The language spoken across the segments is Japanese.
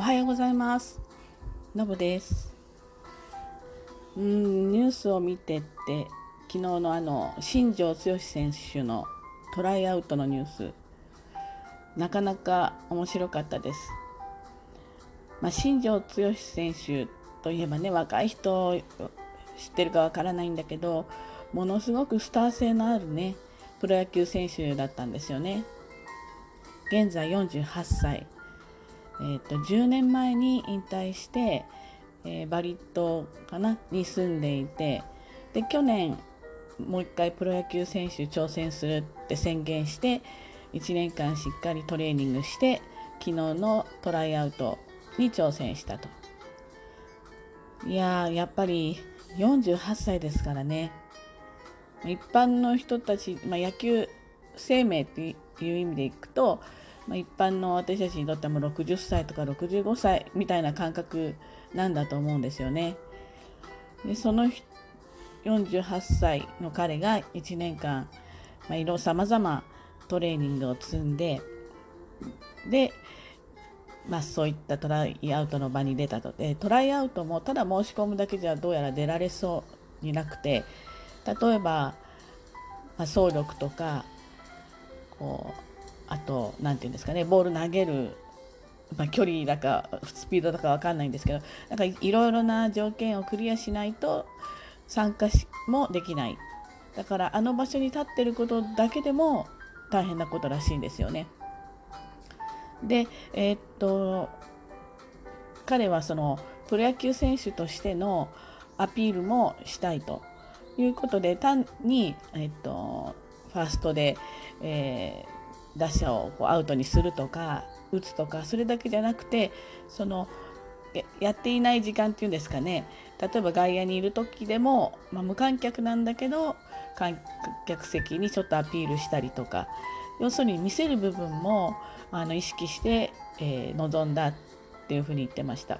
おはようございます。のぶです。うんニュースを見てって昨日のあの新庄剛志選手のトライアウトのニュース。なかなか面白かったです、まあ、新庄剛志選手といえばね若い人知ってるかわからないんだけどものすごくスター性のあるねプロ野球選手だったんですよね。現在48歳、えーと、10年前に引退して、えー、バリ島かなに住んでいてで去年もう一回プロ野球選手挑戦するって宣言して1年間しっかりトレーニングして昨日のトライアウトに挑戦したと。いややっぱり48歳ですからね。一般の人たち、まあ、野球生命っていう意味でいくと、まあ、一般の私たちにとっても60歳とか65歳みたいな感覚なんだと思うんですよね。でその48歳の彼が1年間、まあ、いろさまざまトレーニングを積んでで、まあ、そういったトライアウトの場に出たとでトライアウトもただ申し込むだけじゃどうやら出られそうになくて例えば、まあ、走力とかこうあと何て言うんですかねボール投げる、まあ、距離だかスピードだか分かんないんですけどなんかいろいろな条件をクリアしないと参加しもできないだからあの場所に立ってることだけでも大変なことらしいんですよね。でえー、っと彼はそのプロ野球選手としてのアピールもしたいということで単に、えっと、ファーストで、えー、打者をこうアウトにするとか打つとかそれだけじゃなくてそのやっていない時間っていうんですかね例えば外野にいる時でも、まあ、無観客なんだけど観客席にちょっとアピールしたりとか要するに見せる部分もあの意識して、えー、臨んだっていうふうに言ってました。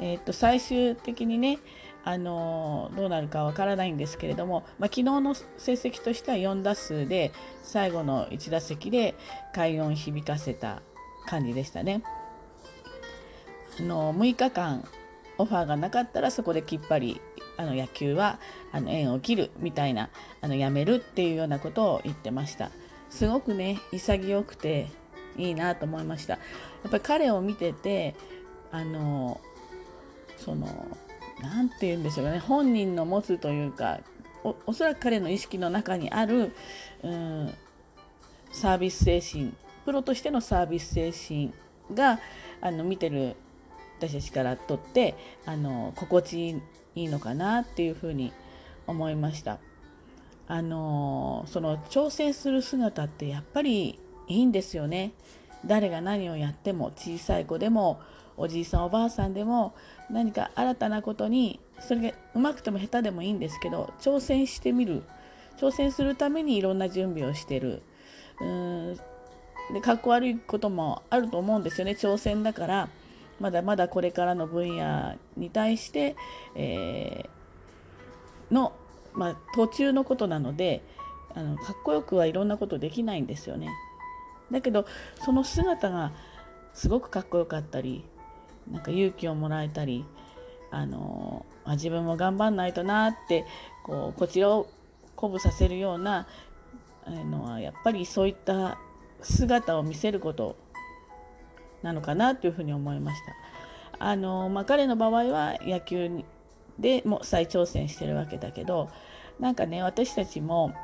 えー、っと最終的にねあのどうなるかわからないんですけれども、まあ、昨日の成績としては4打数で最後の1打席で快音響かせた感じでしたね。あの6日間オファーがなかったらそこできっぱりあの野球はあの縁を切るみたいなあのやめるっていうようなことを言ってましたすごくね潔くていいなと思いましたやっぱり彼を見ててあのその何て言うんでしょうかね本人の持つというかおおそらく彼の意識の中にあるうんサービス精神プロとしてのサービス精神があの見てる私たちからとってあの心地いいのかなっていうふうに思いました。あのその挑戦する姿ってやっぱりいいんですよね。誰が何をやっても小さい子でもおじいさんおばあさんでも何か新たなことにそれがうまくても下手でもいいんですけど挑戦してみる。挑戦するためにいろんな準備をしてる。うん。でかっこ悪いこともあると思うんですよね。挑戦だからまだまだこれからの分野に対して、えー、の、まあ、途中のことなのであのかっこよくはいろんなことできないんですよね。だけどその姿がすごくかっこよかったりなんか勇気をもらえたりあのあ自分も頑張んないとなってこうこちらを鼓舞させるようなのはやっぱりそういった姿を見せることなのかなというふうに思いました。あのまあ、彼の場合は野球でも再挑戦してるわけだけどなんかね私たちも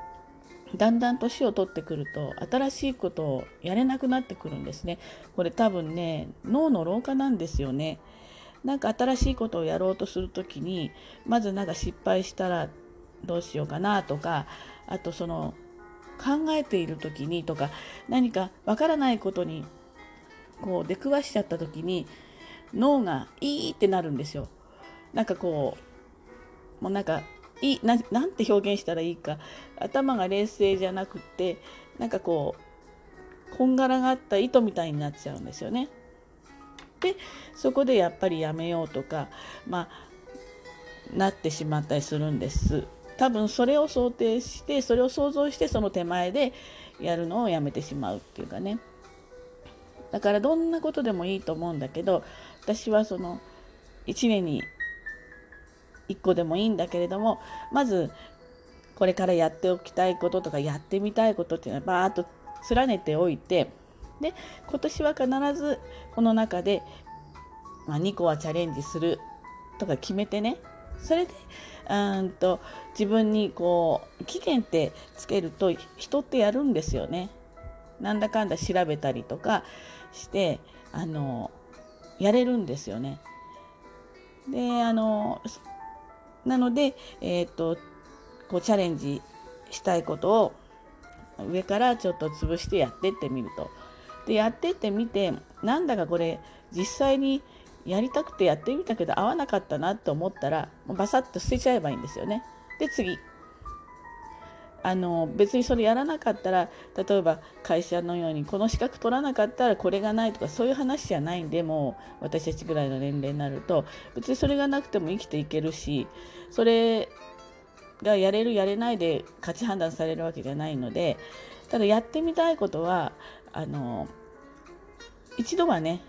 だんだん年を取ってくると新しいことをやれなくなってくるんですね。これ多分ね脳の老化なんですよね。なんか新しいことをやろうとする時にまずなんか失敗したらどうしようかなとかあとその考えている時にとか何かわからないことにこう出くわしちゃった時に脳がいいってなるんですよ。なんかこうもうなんかいななんて表現したらいいか頭が冷静じゃなくてなんかこうこんがらがった糸みたいになっちゃうんですよね。でそこでやっぱりやめようとかまあなってしまったりするんです。多分それを想定してそれを想像してその手前でやるのをやめてしまうっていうかねだからどんなことでもいいと思うんだけど私はその1年に1個でもいいんだけれどもまずこれからやっておきたいこととかやってみたいことっていうのはバーッと連ねておいてで今年は必ずこの中で、まあ、2個はチャレンジするとか決めてねそれでうんと自分にこう期限ってつけると人ってやるんですよね。なんだかんだ調べたりとかしてあのやれるんですよね。であのなので、えーと、こうチャレンジしたいことを上からちょっと潰してやってってみると。でやってってみてなんだかこれ実際にやりたくてやってみたけど合わなかったなと思ったらバサッと捨てちゃえばいいんですよね。で次あの別にそれやらなかったら例えば会社のようにこの資格取らなかったらこれがないとかそういう話じゃないんでもう私たちぐらいの年齢になると。別にそれがなくても生きていけるしそれがやれるやれないで価値判断されるわけじゃないのでただやってみたいことはあの一度はね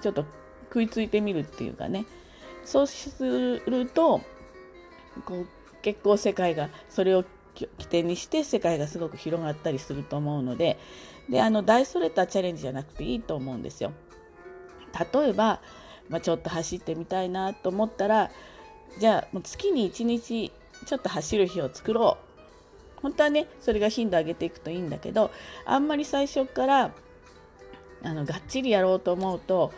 ちょっと食いついてみるっていうかね。そうするとこう結構世界がそれを起点にして世界がすごく広がったりすると思うのでであの大それたチャレンジじゃなくていいと思うんですよ。例えば、まあ、ちょっと走ってみたいなと思ったらじゃあもう月に1日ちょっと走る日を作ろう本当はねそれが頻度上げていくといいんだけどあんまり最初からあのがっちりやろうと思うと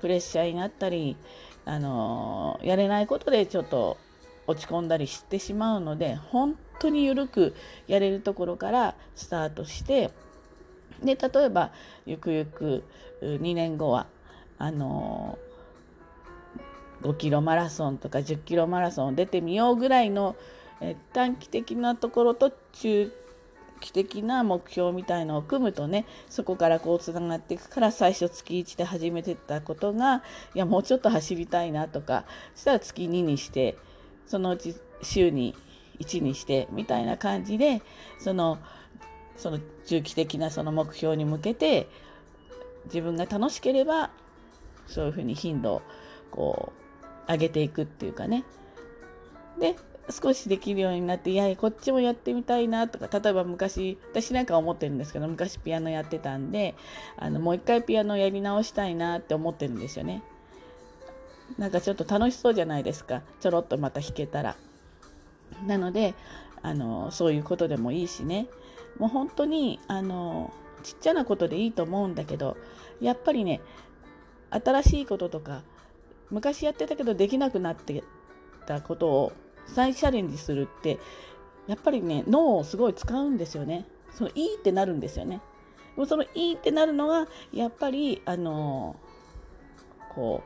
プレッシャーになったりあのやれないことでちょっと落ち込んだりしてしまうので本当に緩くやれるところからスタートしてで例えばゆくゆく2年後はあの5キロマラソンとか10キロマラソン出てみようぐらいのえ短期的なところと中期的な目標みたいのを組むとねそこからこうつながっていくから最初月1で始めてたことがいやもうちょっと走りたいなとかそしたら月2にしてそのうち週に1にしてみたいな感じでそのその中期的なその目標に向けて自分が楽しければそういうふうに頻度をこう上げていくっていうかねで少しできるようになっていやこっちもやってみたいなとか例えば昔私なんか思ってるんですけど昔ピアノやってたんであのもう一回ピアノやり直したいなって思ってるんですよね。なんかちょっと楽しそうじゃないですかちょろっとまた弾けたら。なのであのそういうことでもいいしねもう本当にあのちっちゃなことでいいと思うんだけどやっぱりね新しいこととか昔やってたけどできなくなってたことを再チャレンジするってやっぱりね脳をすごい使うんですよね。そのいいってなるんですよね。もうそのいいってなるのがやっぱりあのこ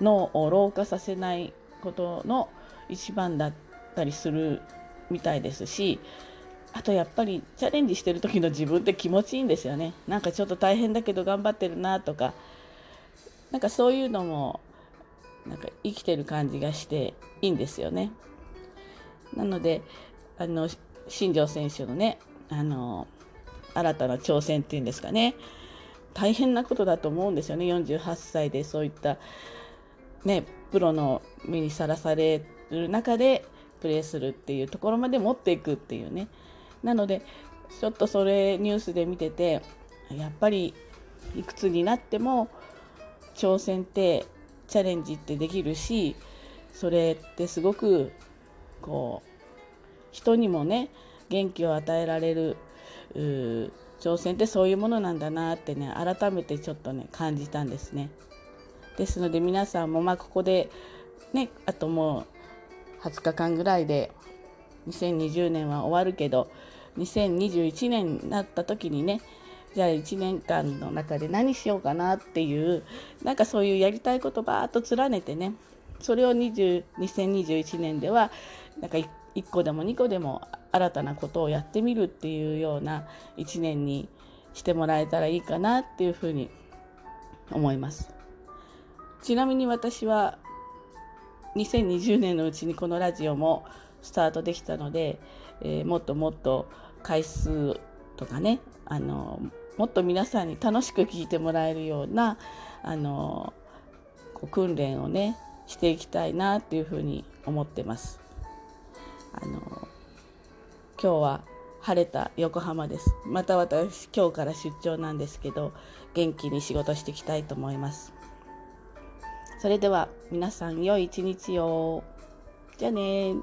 う脳を老化させないことの一番だったりするみたいですしあとやっぱりチャレンジしてる時の自分って気持ちいいんですよね。なんかちょっと大変だけど頑張ってるなとかなんかそういうのもなんか生きてる感じがしていいんですよね。なのであの新庄選手のねあの新たな挑戦っていうんですかね。大変なことだと思うんですよね。48歳でそういった、ね、プロの目にさらされる中でプレーするっていうところまで持っていくっていうねなのでちょっとそれニュースで見ててやっぱりいくつになっても挑戦ってチャレンジってできるしそれってすごくこう人にもね元気を与えられる挑戦ってそういうものなんだなってね改めてちょっとね感じたんですね。ですので皆さんもまあここでねあともう20日間ぐらいで2020年は終わるけど2021年になった時にねじゃあ1年間の中で何しようかなっていうなんかそういうやりたいことばーっと連ねてねそれを20 2021年ではなんか1個でも2個でも新たなことをやってみるっていうような1年にしてもらえたらいいかなっていうふうに思います。ちなみに私は2020年のうちにこのラジオもスタートできたので、えー、もっともっと回数とかねあのもっと皆さんに楽しく聞いてもらえるようなあのこう訓練をねしていきたいなっていうふうに思ってます。あの今日は晴れた横浜です。また私今日から出張なんですけど元気に仕事していきたいと思います。それでは皆さん良い一日を。じゃあね